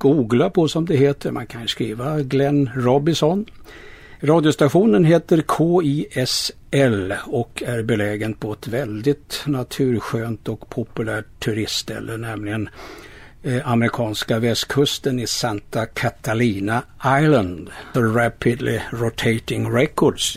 googla på som det heter. Man kan skriva Glenn Robinson. Radiostationen heter KISL och är belägen på ett väldigt naturskönt och populärt turistställe, nämligen eh, amerikanska västkusten i Santa Catalina Island. The Rapidly Rotating Records.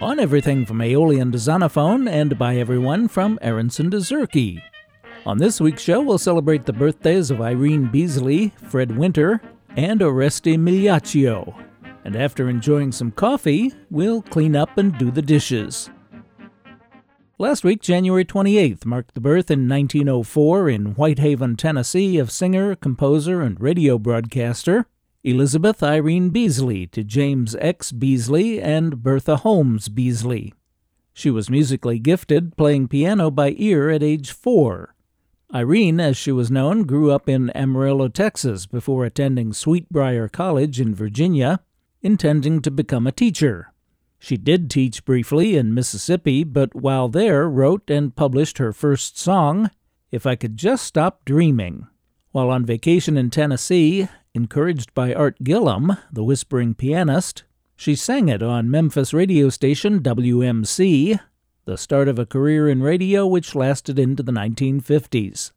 on everything from Aeolian to Zonophone and by everyone from Aaronson to Zurke. On this week's show, we'll celebrate the birthdays of Irene Beasley, Fred Winter, and Oreste Migliaccio. And after enjoying some coffee, we'll clean up and do the dishes. Last week, January 28th, marked the birth in 1904 in Whitehaven, Tennessee, of singer, composer, and radio broadcaster Elizabeth Irene Beasley to James X. Beasley and Bertha Holmes Beasley. She was musically gifted, playing piano by ear at age four. Irene, as she was known, grew up in Amarillo, Texas, before attending Sweet Briar College in Virginia, intending to become a teacher. She did teach briefly in Mississippi, but while there wrote and published her first song, If I Could Just Stop Dreaming. While on vacation in Tennessee, Encouraged by Art Gillham, the whispering pianist, she sang it on Memphis radio station WMC, the start of a career in radio which lasted into the 1950s.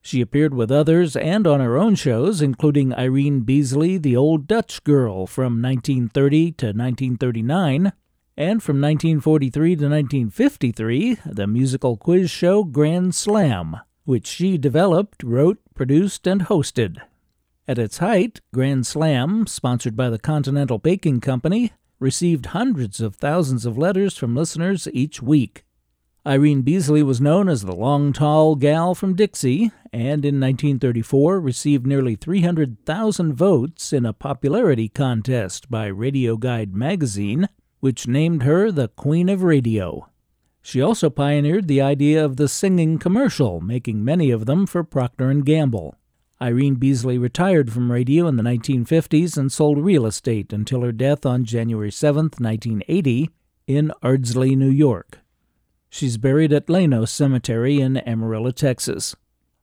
She appeared with others and on her own shows, including Irene Beasley, the Old Dutch Girl from 1930 to 1939, and from 1943 to 1953, the musical quiz show Grand Slam, which she developed, wrote, produced, and hosted. At its height, Grand Slam, sponsored by the Continental Baking Company, received hundreds of thousands of letters from listeners each week. Irene Beasley was known as the long, tall gal from Dixie, and in 1934 received nearly 300,000 votes in a popularity contest by Radio Guide magazine, which named her the Queen of Radio. She also pioneered the idea of the singing commercial, making many of them for Procter & Gamble. Irene Beasley retired from radio in the 1950s and sold real estate until her death on January 7, 1980, in Ardsley, New York. She's buried at Llanos Cemetery in Amarillo, Texas.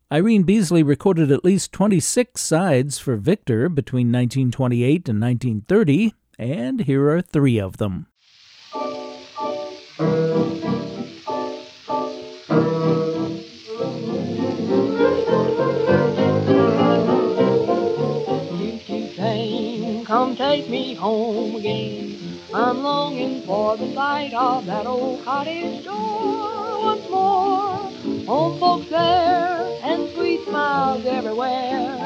Irene Beasley recorded at least 26 sides for Victor between 1928 and 1930, and here are three of them. Take me home again. I'm longing for the sight of that old cottage door once more. Home folks there and sweet smiles everywhere.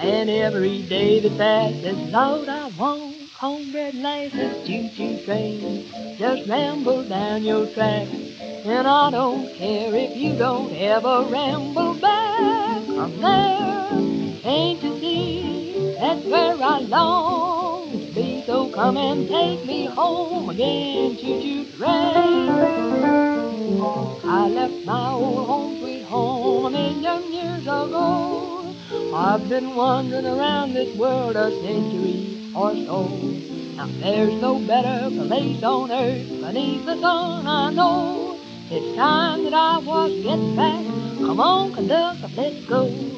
And every day that passes, Lord, I want cornbread lasses, choo-choo train. Just ramble down your track, and I don't care if you don't ever ramble back. I'm there, ain't you see? That's where I long to be. So come and take me home again, choo-choo train. I left my old home, sweet home, a million years ago. I've been wandering around this world a century or so. Now there's no better place on earth beneath the sun, I know. It's time that I was getting back. Come on, conductor, let's go.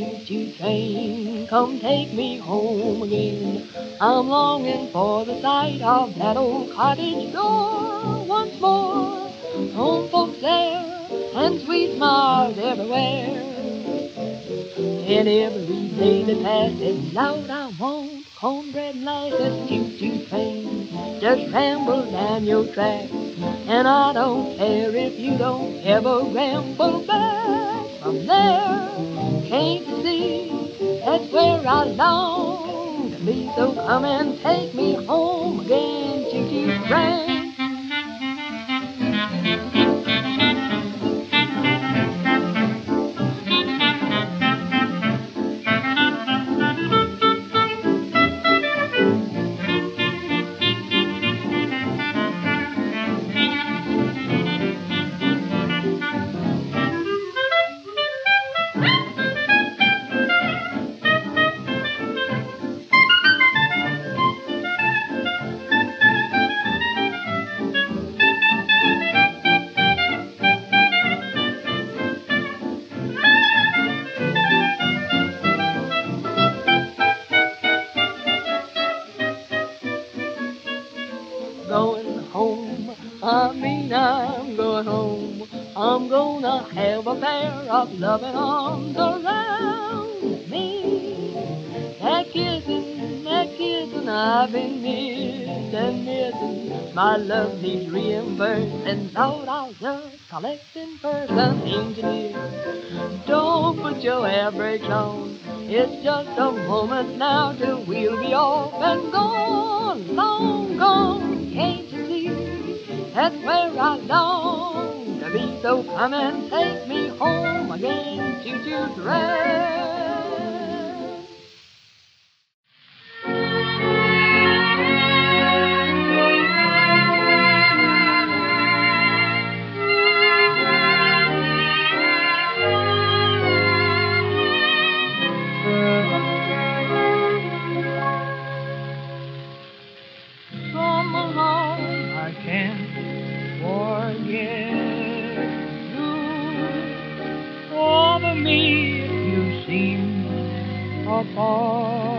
Choo-choo train, come take me home again. I'm longing for the sight of that old cottage door once more. Home folks there and sweet smiles everywhere. And every day that passes loud I want cornbread and molasses, choo-choo train. Just ramble down your track, and I don't care if you don't ever ramble back from there. Can't you see that's where I long to be? So come and take me home again, choo-choo train. Loving arms around me. That kissing, that kissing I've been missing, missing. My love needs reimbursed, and Lord, I'll just collect in person, engineer. Don't put your air brakes on. It's just a moment now till we'll be off and gone, long gone. Can't you see? That's where I long be. So come and take me home again to do dress. apart.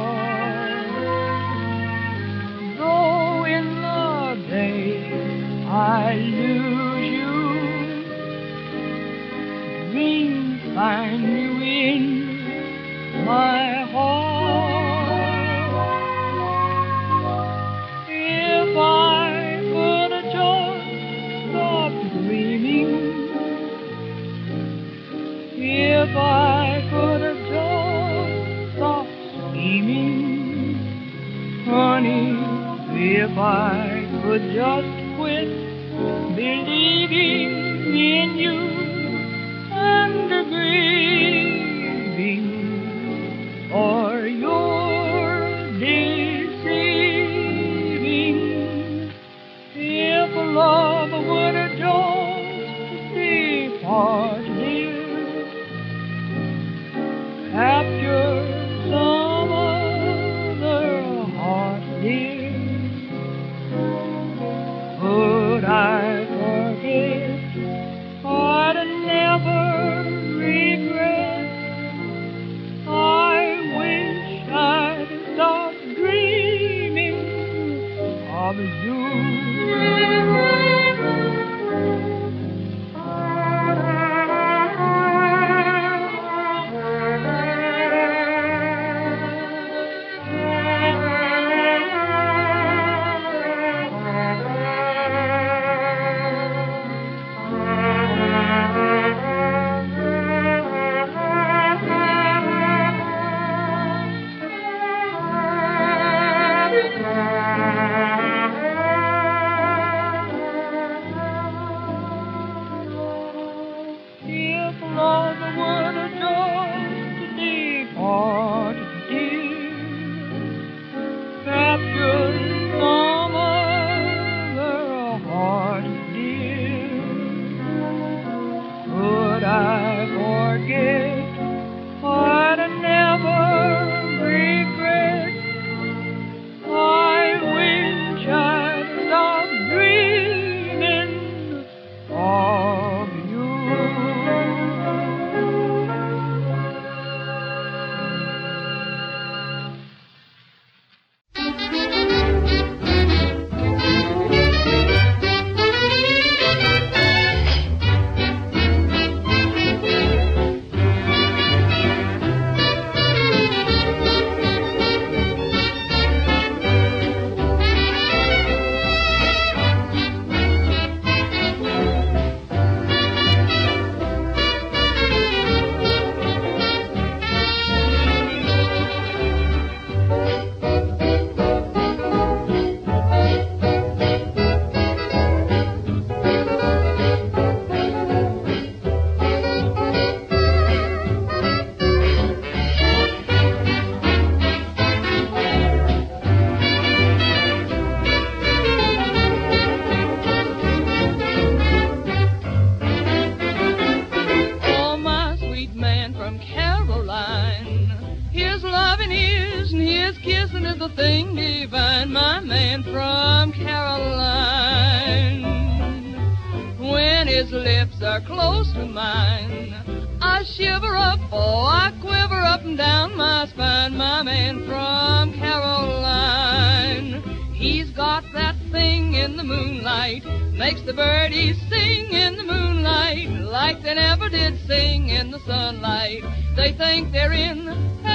From Caroline. He's got that thing in the moonlight, makes the birdies sing in the moonlight, like they never did sing in the sunlight. They think they're in heaven.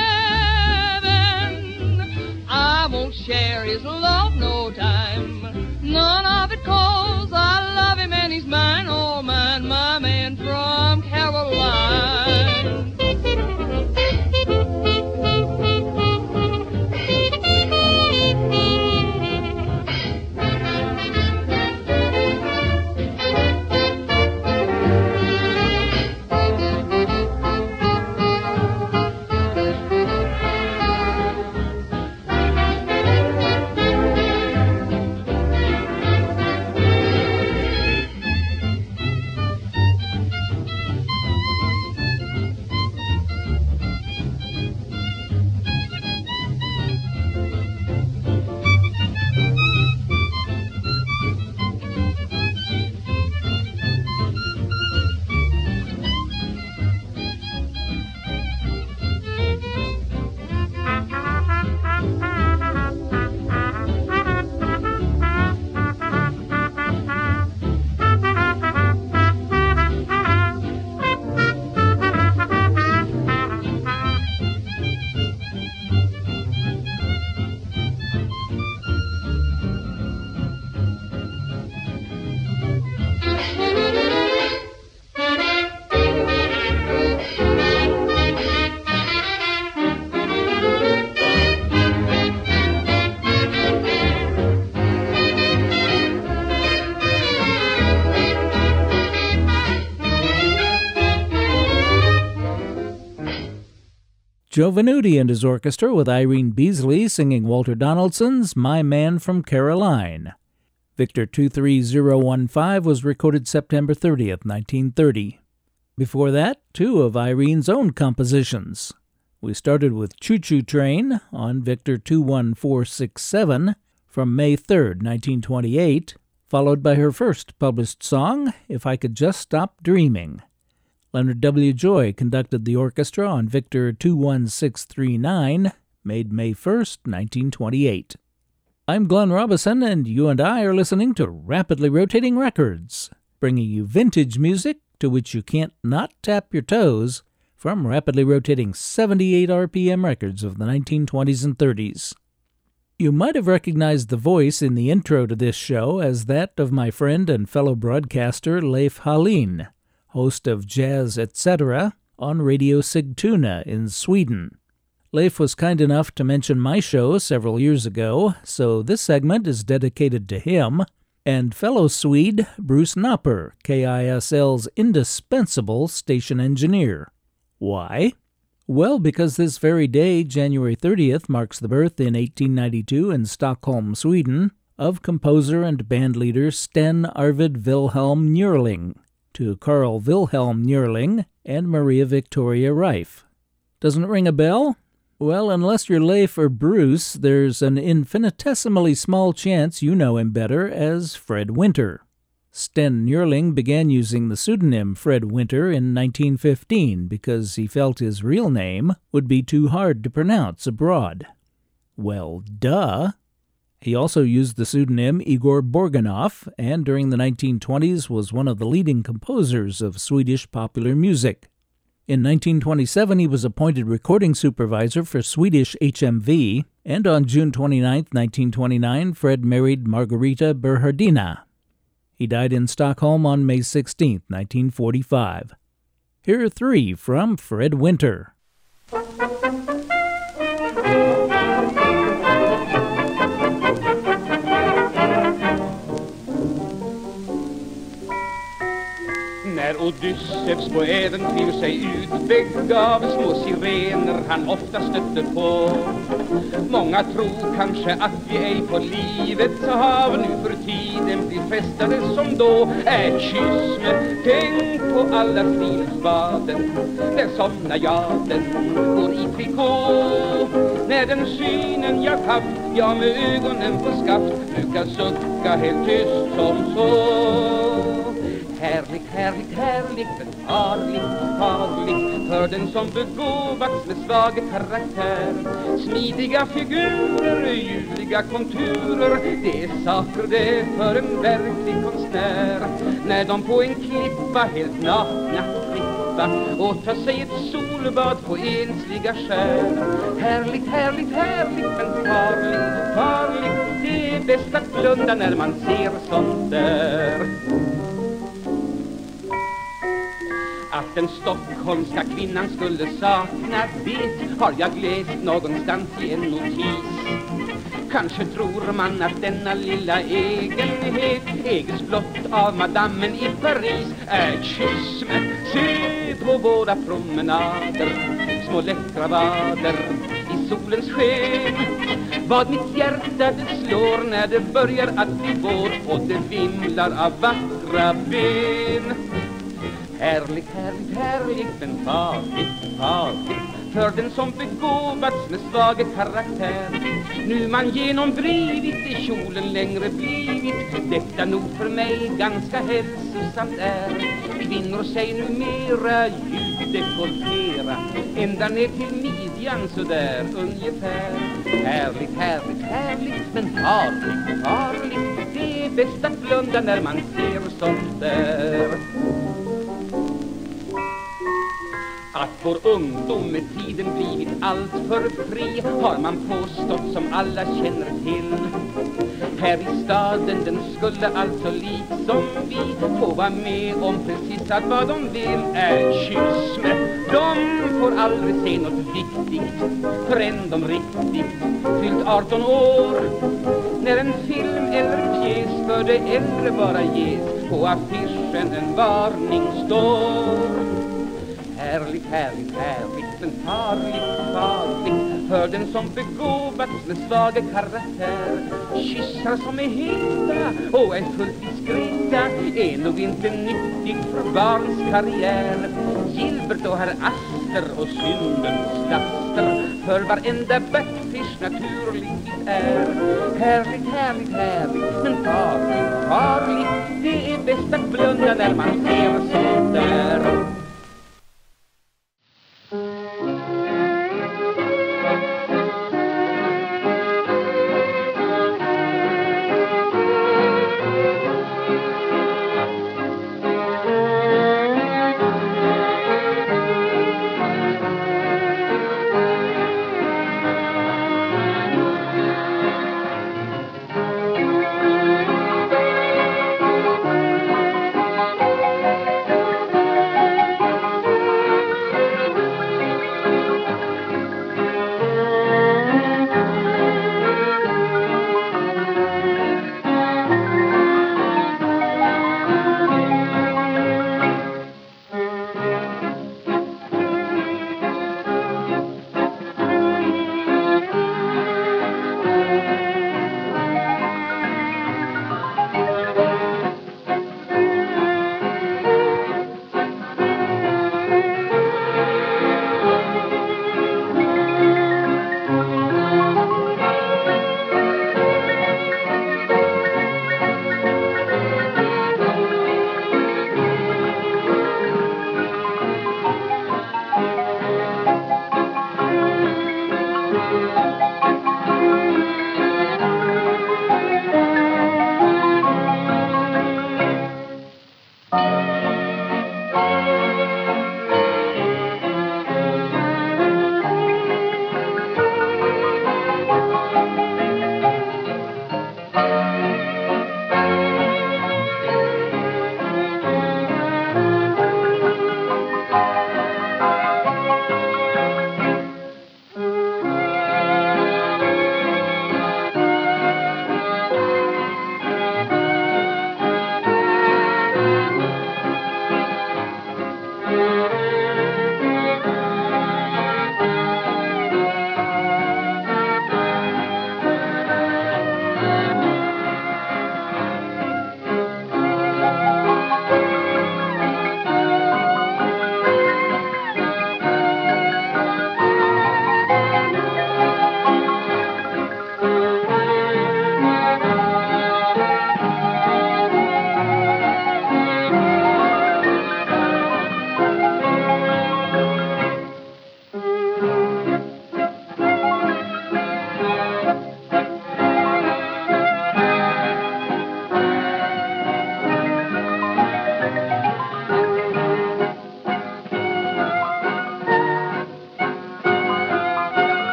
I won't share his love no time. None of it cause I love him and he's mine, all mine, my man from Joe Venuti and his orchestra with Irene Beasley singing Walter Donaldson's My Man from Caroline. Victor 23015 was recorded September 30th, 1930. Before that, two of Irene's own compositions. We started with Choo Choo Train on Victor 21467 from May 3rd, 1928, followed by her first published song, If I Could Just Stop Dreaming. Leonard W. Joy conducted the orchestra on Victor 21639, made May 1st, 1928. I'm Glenn Robison, and you and I are listening to Rapidly Rotating Records, bringing you vintage music to which you can't not tap your toes from rapidly rotating 78 RPM records of the 1920s and 30s. You might have recognized the voice in the intro to this show as that of my friend and fellow broadcaster Leif Hallin host of Jazz Etc., on Radio Sigtuna in Sweden. Leif was kind enough to mention my show several years ago, so this segment is dedicated to him and fellow Swede Bruce Knopper, KISL's indispensable station engineer. Why? Well, because this very day, January 30th, marks the birth in 1892 in Stockholm, Sweden, of composer and bandleader Sten Arvid Wilhelm Njurling, to Carl Wilhelm Njurling and Maria Victoria Reif. Doesn't it ring a bell? Well, unless you're Leif or Bruce, there's an infinitesimally small chance you know him better as Fred Winter. Sten Njurling began using the pseudonym Fred Winter in 1915 because he felt his real name would be too hard to pronounce abroad. Well, duh. He also used the pseudonym Igor Borgunov, and during the 1920s was one of the leading composers of Swedish popular music. In 1927, he was appointed recording supervisor for Swedish HMV, and on June 29, 1929, Fred married Margarita Berhardina. He died in Stockholm on May 16, 1945. Here are three from Fred Winter. När Odysseus på äventyr sig ut begav små sirener han ofta stötte på. Många tror kanske att vi ej på livets hav nu för tiden blir frestade som då. Är kyss tänk på alla friluftsbaden Där somnar jag, den går i trikå. När den synen jag haft, jag med ögonen på skaft Brukar sucka helt tyst som så. Härligt, härligt, härligt, men farligt, farligt För den som begåvats med svag karaktär. Smidiga figurer, ljuvliga konturer. Det är saker det för en verklig konstnär. När de på en klippa helt nakna klippa Och tar sig ett solbad på ensliga skär. Härligt, härligt, härligt, men farligt, farligt. Det är bäst att blunda när man ser sånt där att den stockholmska kvinnan skulle sakna det har jag läst någonstans i en notis. Kanske tror man att denna lilla egenhet ägs blott av madammen i Paris. Är kyss se på våra promenader, små läckra vader i solens sken. Vad mitt hjärta det slår när det börjar att bli vår och det vimlar av vackra ben. Härligt, härligt, härligt, men farligt, farligt för den som begåvats med svag karaktär. Nu man genomdrivit i kjolen längre blivit, detta nog för mig ganska hälsosamt är. Kvinnor sig numera djupt dekoltera ända ner till midjan sådär ungefär. Härligt, härligt, härligt, men farligt, farligt, det är bäst att blunda när man ser sånt där. Att vår ungdom med tiden blivit alltför fri har man påstått som alla känner till. Här i staden den skulle alltså liksom vi få vara med om precis allt vad de vill är kyss De får aldrig se något viktigt förrän de riktigt fyllt 18 år. När en film eller pjäs för de äldre bara ges på affischen en varning står. Härligt, härligt, härligt, men farligt, farligt. För den som begåvats med svaga karaktär Kyssar som är heta och är fullt diskreta Är nog inte nyttigt för barns karriär. Gilbert och herr Aster och syndens laster För varenda backfish naturligt är. Härligt, härligt, härligt, men farligt, farligt Det är bäst att blunda när man ser sånt där.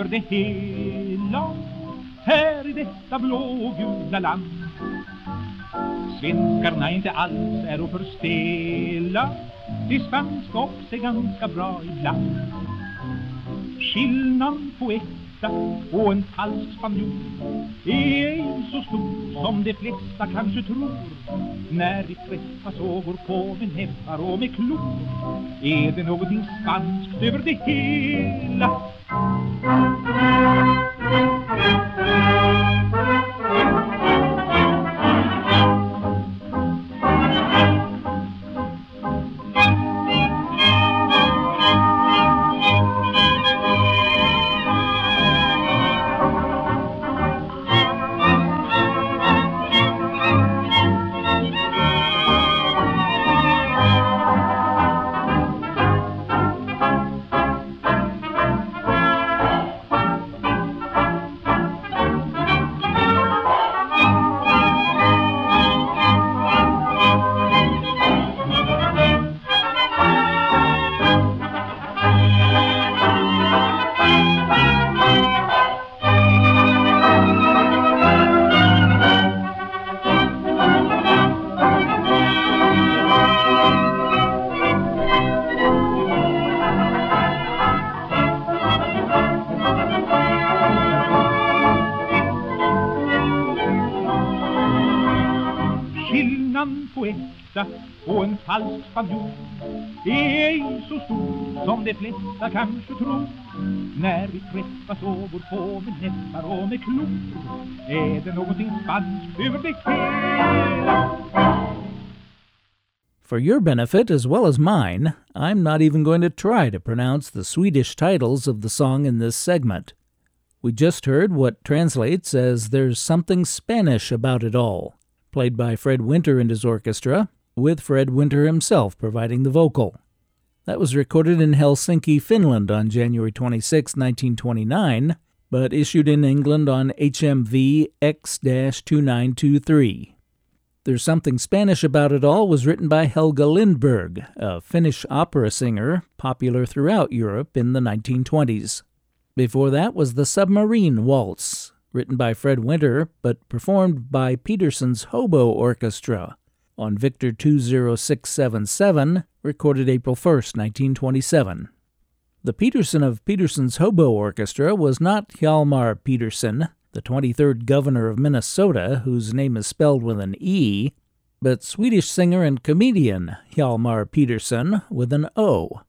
Över det hela Här i detta blågula land. Svenskarna inte alls är för stela Det spanska också är ganska bra ibland. Skillnaden på äkta och en falsk spanjor är ej så stor som de flesta kanske tror. När vi träffas och går på med näbbar och med klor Är det någonting spanskt över det hela. Spanjor är ej så stor som de flesta kanske tror. När vi träffas och går på med och med klor Är det någonting spanskt över det hela. For your benefit as well as mine, I'm not even going to try to pronounce the Swedish titles of the song in this segment. We just heard what translates as There's Something Spanish About It All, played by Fred Winter and his orchestra, with Fred Winter himself providing the vocal. That was recorded in Helsinki, Finland on January 26, 1929, but issued in England on HMV X 2923. There's Something Spanish About It All was written by Helga Lindberg, a Finnish opera singer popular throughout Europe in the 1920s. Before that was The Submarine Waltz, written by Fred Winter but performed by Peterson's Hobo Orchestra on Victor 20677, recorded April 1, 1927. The Peterson of Peterson's Hobo Orchestra was not Hjalmar Petersen, the 23rd governor of Minnesota, whose name is spelled with an E, but Swedish singer and comedian Hjalmar Peterson with an O.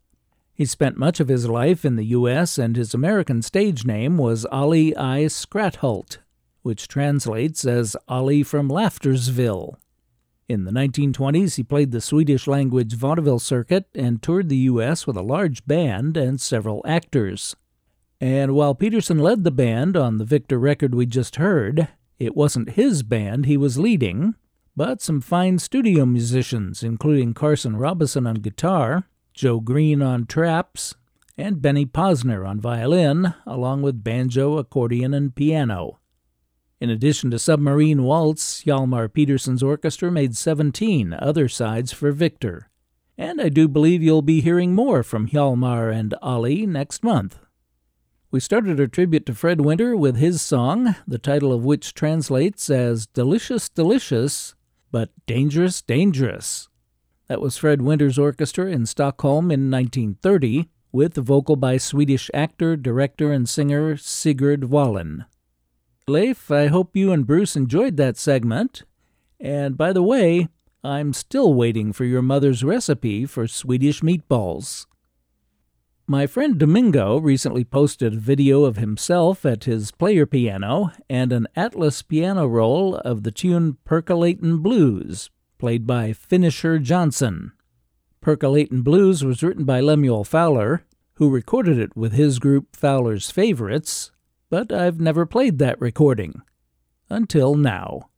He spent much of his life in the U.S., and his American stage name was Olle i Skratthult, which translates as Olle from Laughtersville. In the 1920s, he played the Swedish language vaudeville circuit and toured the U.S. with a large band and several actors. And while Peterson led the band on the Victor record we just heard, it wasn't his band he was leading, but some fine studio musicians, including Carson Robison on guitar, Joe Green on traps, and Benny Posner on violin, along with banjo, accordion, and piano. In addition to Submarine Waltz, Hjalmar Peterson's orchestra made 17 other sides for Victor. And I do believe you'll be hearing more from Hjalmar and Olle next month. We started our tribute to Fred Winter with his song, the title of which translates as Delicious, Delicious, but Dangerous, Dangerous. That was Fred Winter's orchestra in Stockholm in 1930, with vocal by Swedish actor, director, and singer Sigurd Wallén. Leif, I hope you and Bruce enjoyed that segment. And by the way, I'm still waiting for your mother's recipe for Swedish meatballs. My friend Domingo recently posted a video of himself at his player piano and an Atlas piano roll of the tune Percolatin' Blues, played by Finisher Johnson. Percolatin' Blues was written by Lemuel Fowler, who recorded it with his group Fowler's Favorites, but I've never played that recording. Until now.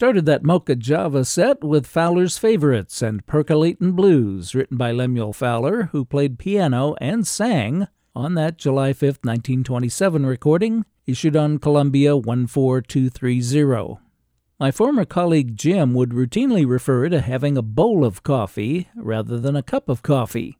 Started that Mocha Java set with Fowler's Favorites and Percolatin' Blues, written by Lemuel Fowler, who played piano and sang on that July 5, 1927 recording, issued on Columbia 14230. My former colleague Jim would routinely refer to having a bowl of coffee rather than a cup of coffee.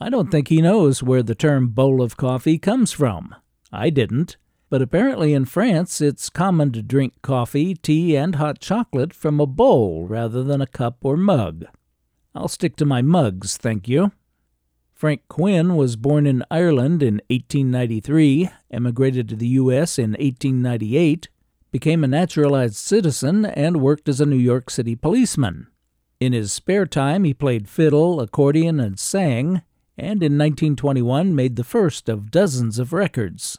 I don't think he knows where the term bowl of coffee comes from. I didn't, but apparently in France it's common to drink coffee, tea, and hot chocolate from a bowl rather than a cup or mug. I'll stick to my mugs, thank you. Frank Quinn was born in Ireland in 1893, emigrated to the U.S. in 1898, became a naturalized citizen, and worked as a New York City policeman. In his spare time, he played fiddle, accordion, and sang, and in 1921 made the first of dozens of records.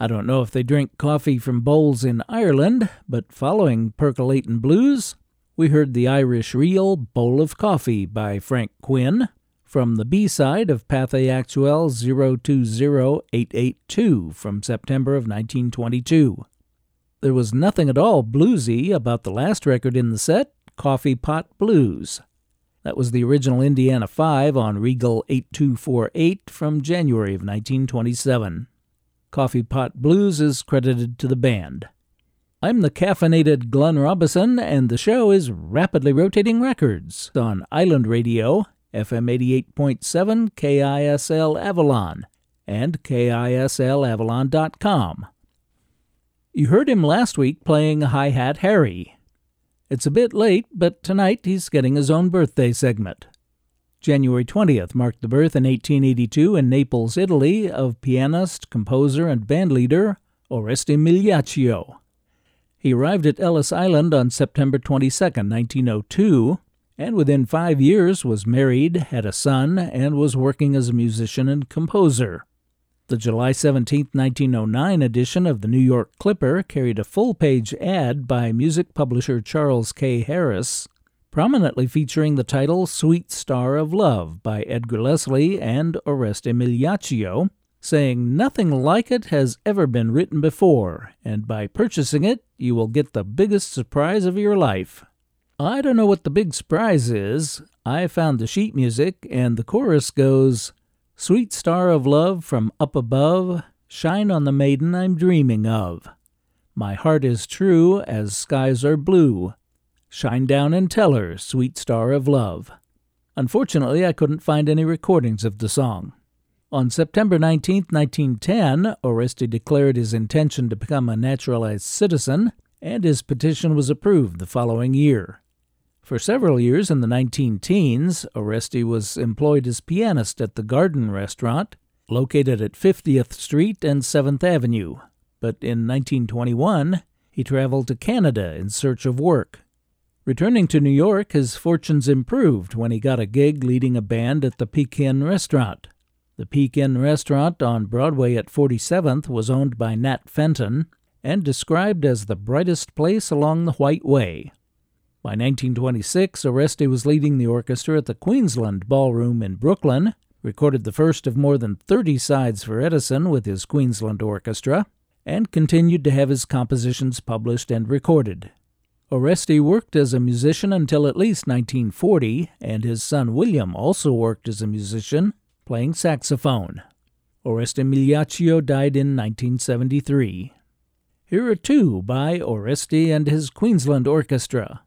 I don't know if they drink coffee from bowls in Ireland, but following Percolatin' Blues, we heard the Irish reel Bowl of Coffee by Frank Quinn from the B side of Pathé Actuelle 020882 from September of 1922. There was nothing at all bluesy about the last record in the set, Coffee Pot Blues. That was the original Indiana 5 on Regal 8248 from January of 1927. Coffee Pot Blues is credited to the band. I'm the caffeinated Glenn Robison, and the show is Rapidly Rotating Records on Island Radio, FM 88.7 KISL Avalon, and KISLAvalon.com. You heard him last week playing Hi Hat Harry. It's a bit late, but tonight he's getting his own birthday segment. January 20th marked the birth in 1882 in Naples, Italy, of pianist, composer, and bandleader Oreste Migliaccio. He arrived at Ellis Island on September 22, 1902, and within five years was married, had a son, and was working as a musician and composer. The July 17, 1909 edition of the New York Clipper carried a full page ad by music publisher Charles K. Harris, prominently featuring the title Sweet Star of Love by Edgar Leslie and Oreste Migliaccio, saying nothing like it has ever been written before, and by purchasing it, you will get the biggest surprise of your life. I don't know what the big surprise is. I found the sheet music, and the chorus goes, Sweet star of love from up above, shine on the maiden I'm dreaming of. My heart is true as skies are blue. Shine down and tell her, sweet star of love. Unfortunately, I couldn't find any recordings of the song. On September 19, 1910, Oreste declared his intention to become a naturalized citizen, and his petition was approved the following year. For several years in the 19 teens, Oreste was employed as pianist at the Garden Restaurant, located at 50th Street and 7th Avenue. But in 1921, he traveled to Canada in search of work. Returning to New York, his fortunes improved when he got a gig leading a band at the Pekin Restaurant. The Pekin Restaurant on Broadway at 47th was owned by Nat Fenton and described as the brightest place along the White Way. By 1926, Oreste was leading the orchestra at the Queensland Ballroom in Brooklyn, recorded the first of more than 30 sides for Edison with his Queensland Orchestra, and continued to have his compositions published and recorded. Oreste worked as a musician until at least 1940, and his son William also worked as a musician, playing saxophone. Oreste Migliaccio died in 1973. Here are two by Oreste and his Queensland Orchestra.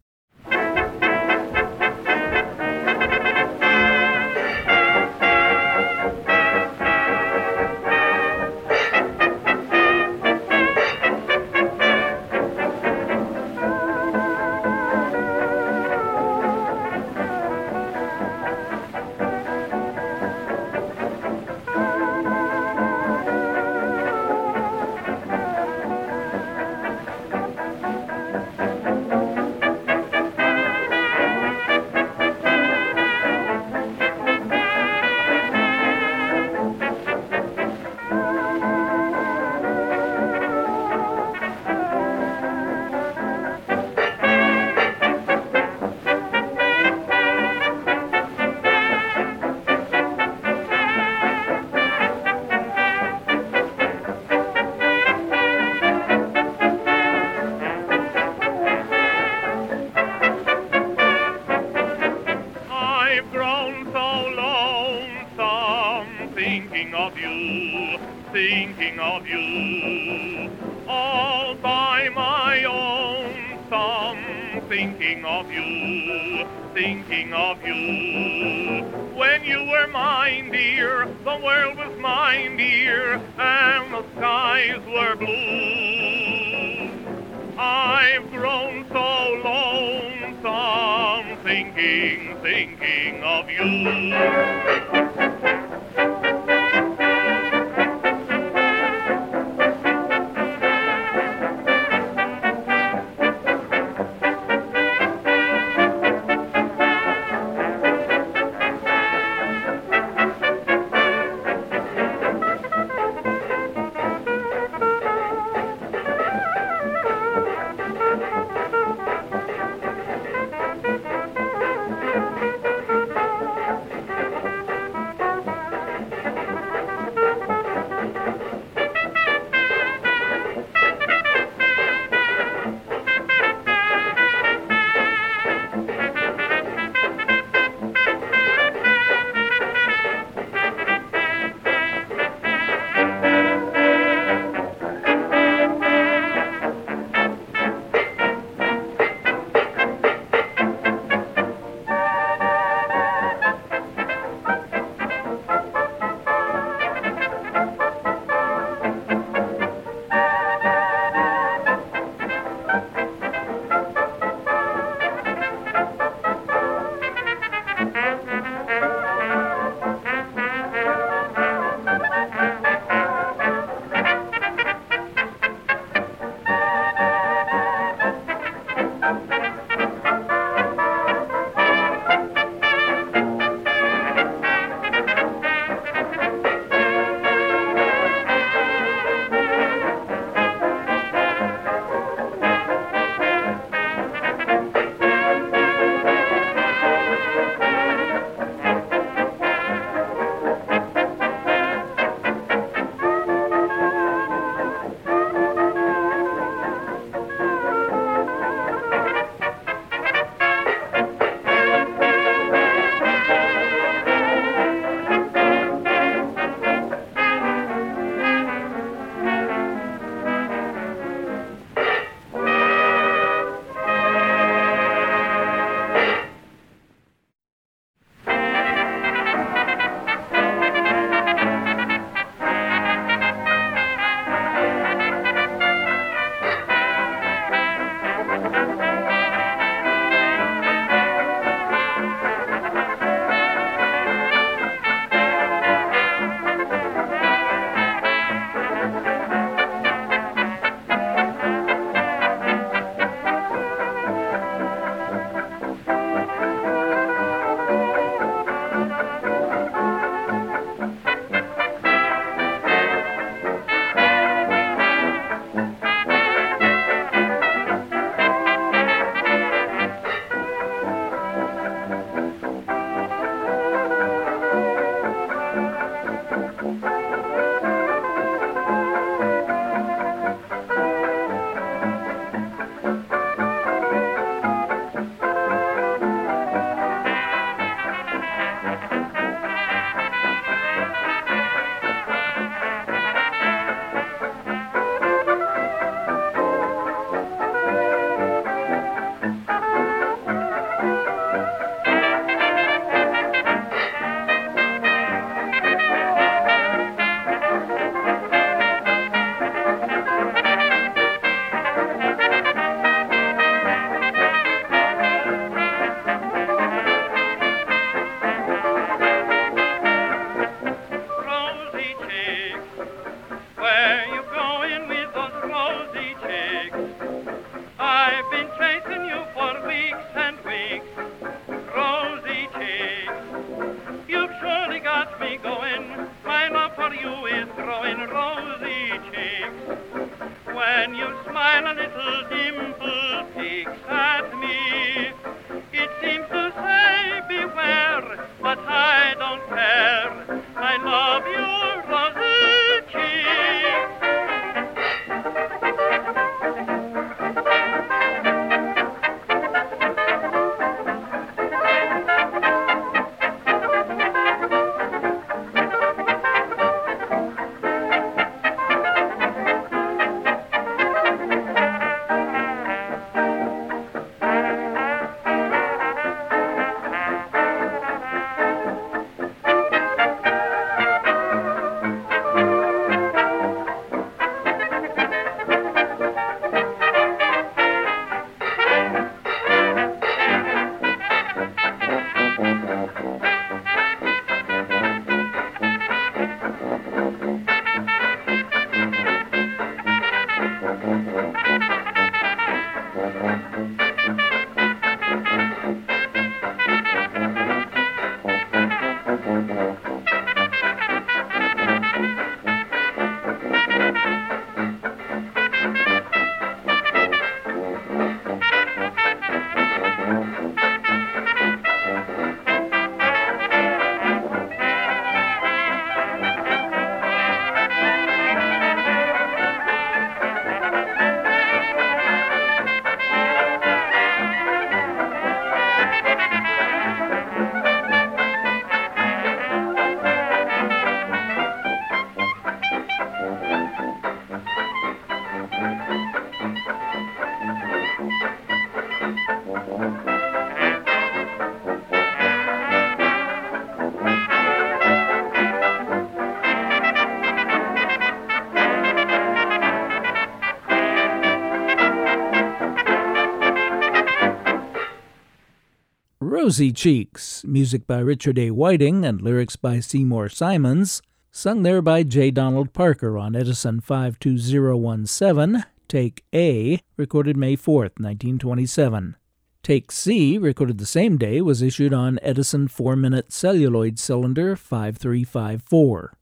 Rosy Cheeks, music by Richard A. Whiting and lyrics by Seymour Simons, sung there by J. Donald Parker on Edison 52017, Take A, recorded May 4, 1927. Take C, recorded the same day, was issued on Edison 4 minute celluloid cylinder 5354.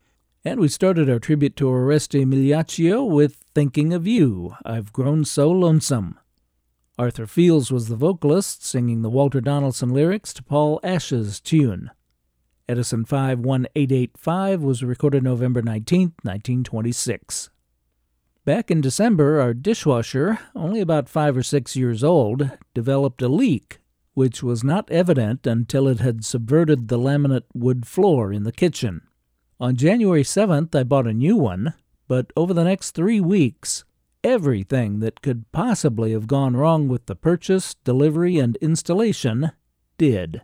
And we started our tribute to Oreste Migliaccio with Thinking of You, I've Grown So Lonesome. Arthur Fields was the vocalist, singing the Walter Donaldson lyrics to Paul Ash's tune. Edison 51885 was recorded November 19, 1926. Back in December, our dishwasher, only about five or six years old, developed a leak, which was not evident until it had subverted the laminate wood floor in the kitchen. On January 7th, I bought a new one, but over the next three weeks, everything that could possibly have gone wrong with the purchase, delivery, and installation did.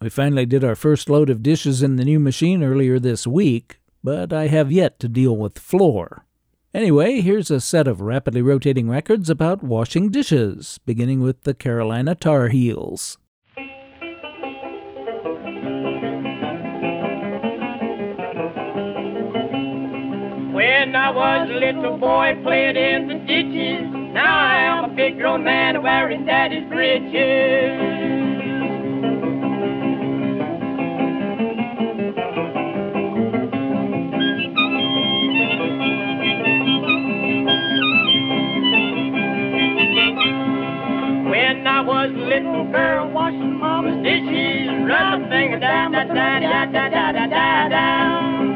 We finally did our first load of dishes in the new machine earlier this week, but I have yet to deal with floor. Anyway, here's a set of rapidly rotating records about washing dishes, beginning with the Carolina Tar Heels. When I was a little boy playing in the ditches, now I am a big grown man wearing daddy's breeches. When I was a little girl washing mama's dishes, rubbing finger down, da da da da da da da.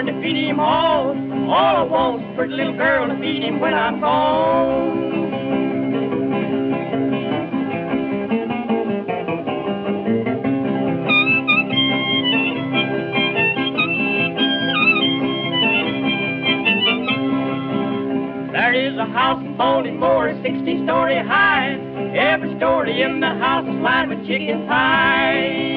Corn to feed him all. All I want's for the little girl to feed him when I'm gone. There is a house in Baltimore, 60 story high. Every story in the house is lined with chicken pie.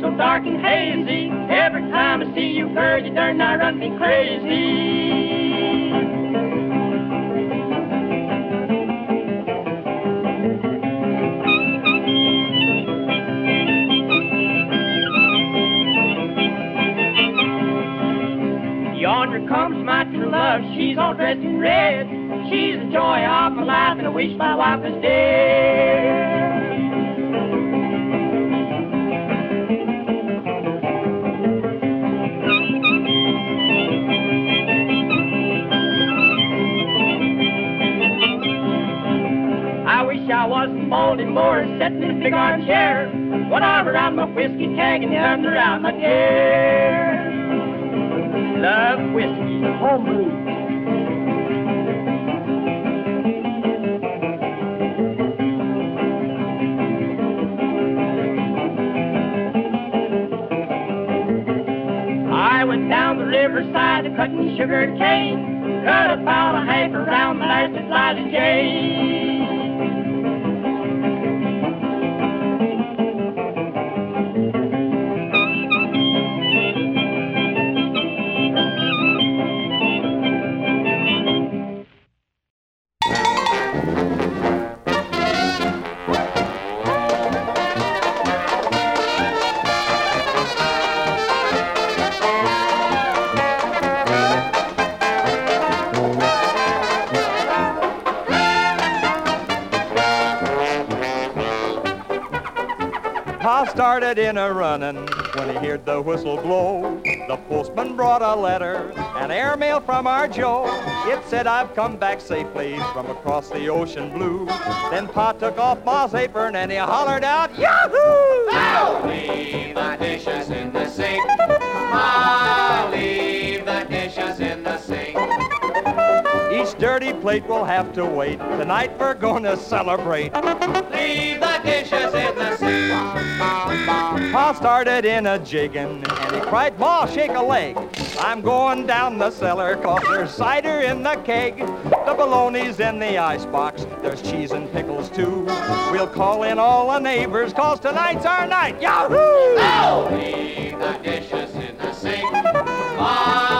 So dark and hazy. Every time I see you, girl, you darn nigh run me crazy. Yonder comes my true love, she's all dressed in red. She's the joy of my life, and I wish my wife was dead. Arm around my whiskey tag and other around my chair. Love whiskey, homebrew. I went down the riverside to cutting sugar cane, cut about a half around the last of Lily Jane. Started in a runnin' when he heard the whistle blow. The postman brought a letter, an airmail from our Joe. It said, I've come back safely from across the ocean blue. Then Pa took off Ma's apron and he hollered out, Yahoo! Now leave the dishes Each dirty plate will have to wait. Tonight we're gonna celebrate. Leave the dishes in the sink. Pa started in a jiggin', and he cried, Ma, shake a leg. I'm going down the cellar, cause there's cider in the keg. The bologna's in the icebox, there's cheese and pickles too. We'll call in all the neighbors, cause tonight's our night. Yahoo! Now leave the dishes in the sink. Ma,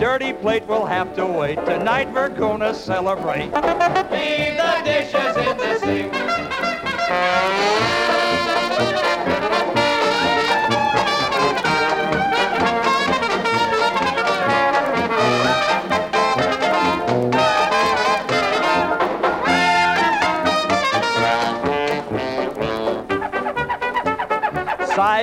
dirty plate will have to wait. Tonight we're gonna celebrate. Leave the dishes in the sink.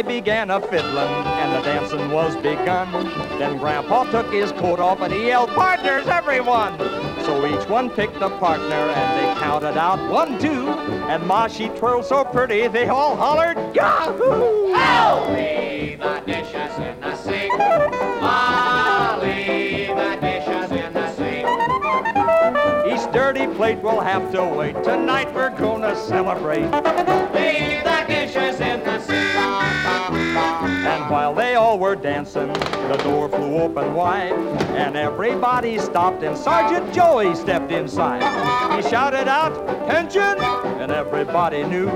Began a fiddling, and the dancing was begun. Then Grandpa took his coat off and he yelled, Partners, everyone! So each one picked a partner and they counted out one, two. And Ma, she twirled so pretty, they all hollered, Yahoo! Now leave the dishes in the sink. Leave the dishes in the sink. Each dirty plate will have to wait. Tonight we're gonna celebrate. All were dancing, the door flew open wide, and everybody stopped, and Sergeant Joey stepped inside. He shouted out, "Attention!" and everybody knew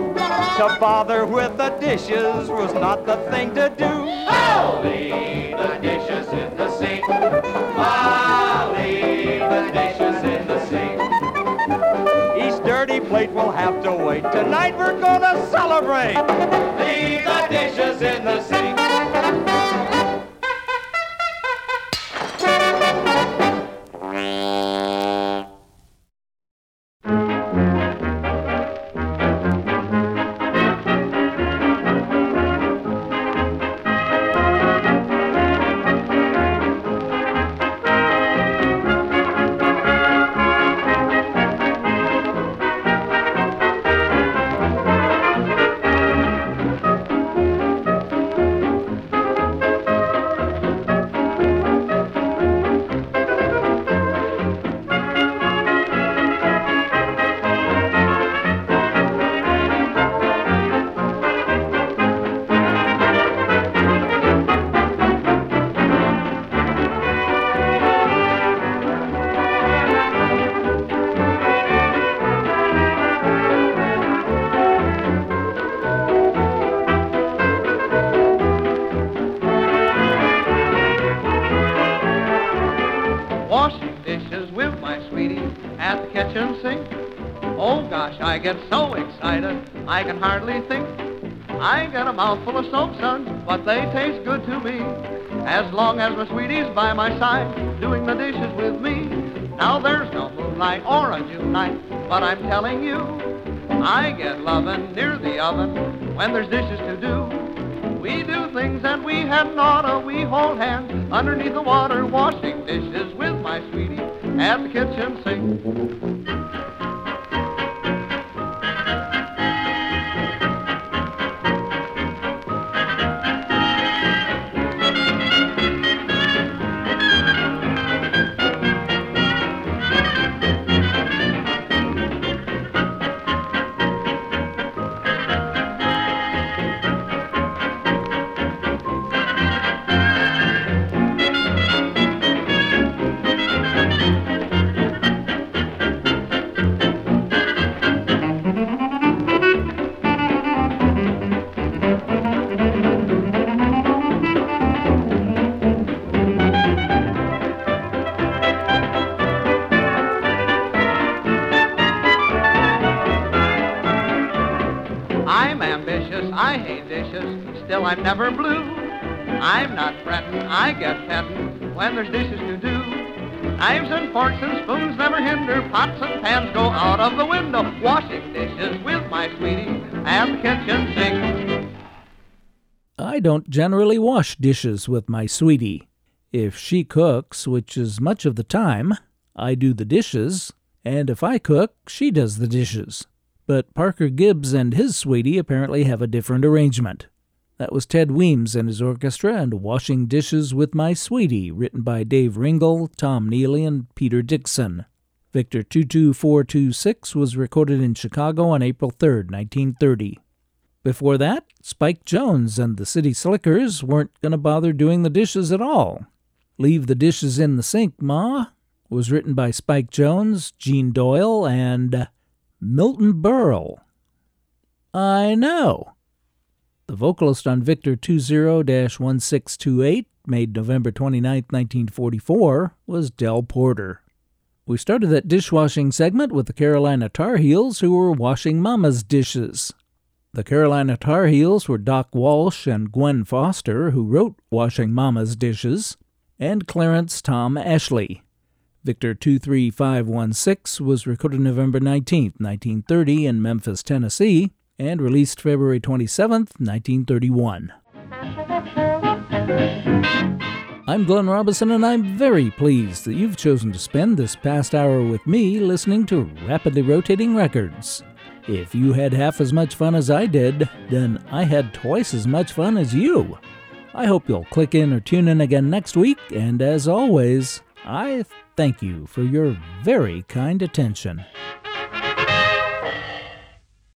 to bother with the dishes was not the thing to do. Now leave the dishes in the sink. Ma, leave the dishes in the sink. Each dirty plate will have to wait. Tonight we're gonna celebrate. Leave the dishes in the sink. I get so excited, I can hardly think. I get a mouthful of soap suds, but they taste good to me. As long as my sweetie's by my side, doing the dishes with me. Now there's no moonlight or a June night, but I'm telling you, I get lovin' near the oven when there's dishes to do. We do things that we hadn't oughta. We hold hands underneath the water, washing dishes with my sweetie at the kitchen sink. Knives and forks and spoons never hinder, pots and pans go out of the window. Washing dishes with my sweetie and the kitchen sink. I don't generally wash dishes with my sweetie. If she cooks, which is much of the time, I do the dishes, and if I cook, she does the dishes. But Parker Gibbs and his sweetie apparently have a different arrangement. That was Ted Weems and his orchestra and Washing Dishes with My Sweetie, written by Dave Ringle, Tom Neely, and Peter Dixon. Victor 22426 was recorded in Chicago on April 3, 1930. Before that, Spike Jones and the City Slickers weren't going to bother doing the dishes at all. Leave the Dishes in the Sink, Ma was written by Spike Jones, Gene Doyle, and Milton Berle. I know. The vocalist on Victor 20 1628, made November 29, 1944, was Del Porter. We started that dishwashing segment with the Carolina Tar Heels, who were washing Mama's dishes. The Carolina Tar Heels were Doc Walsh and Gwen Foster, who wrote Washing Mama's Dishes, and Clarence Tom Ashley. Victor 23516 was recorded November 19, 1930, in Memphis, Tennessee, and released February 27, 1931. I'm Glenn Robison, and I'm very pleased that you've chosen to spend this past hour with me listening to Rapidly Rotating Records. If you had half as much fun as I did, then I had twice as much fun as you. I hope you'll click in or tune in again next week, and as always, I thank you for your very kind attention.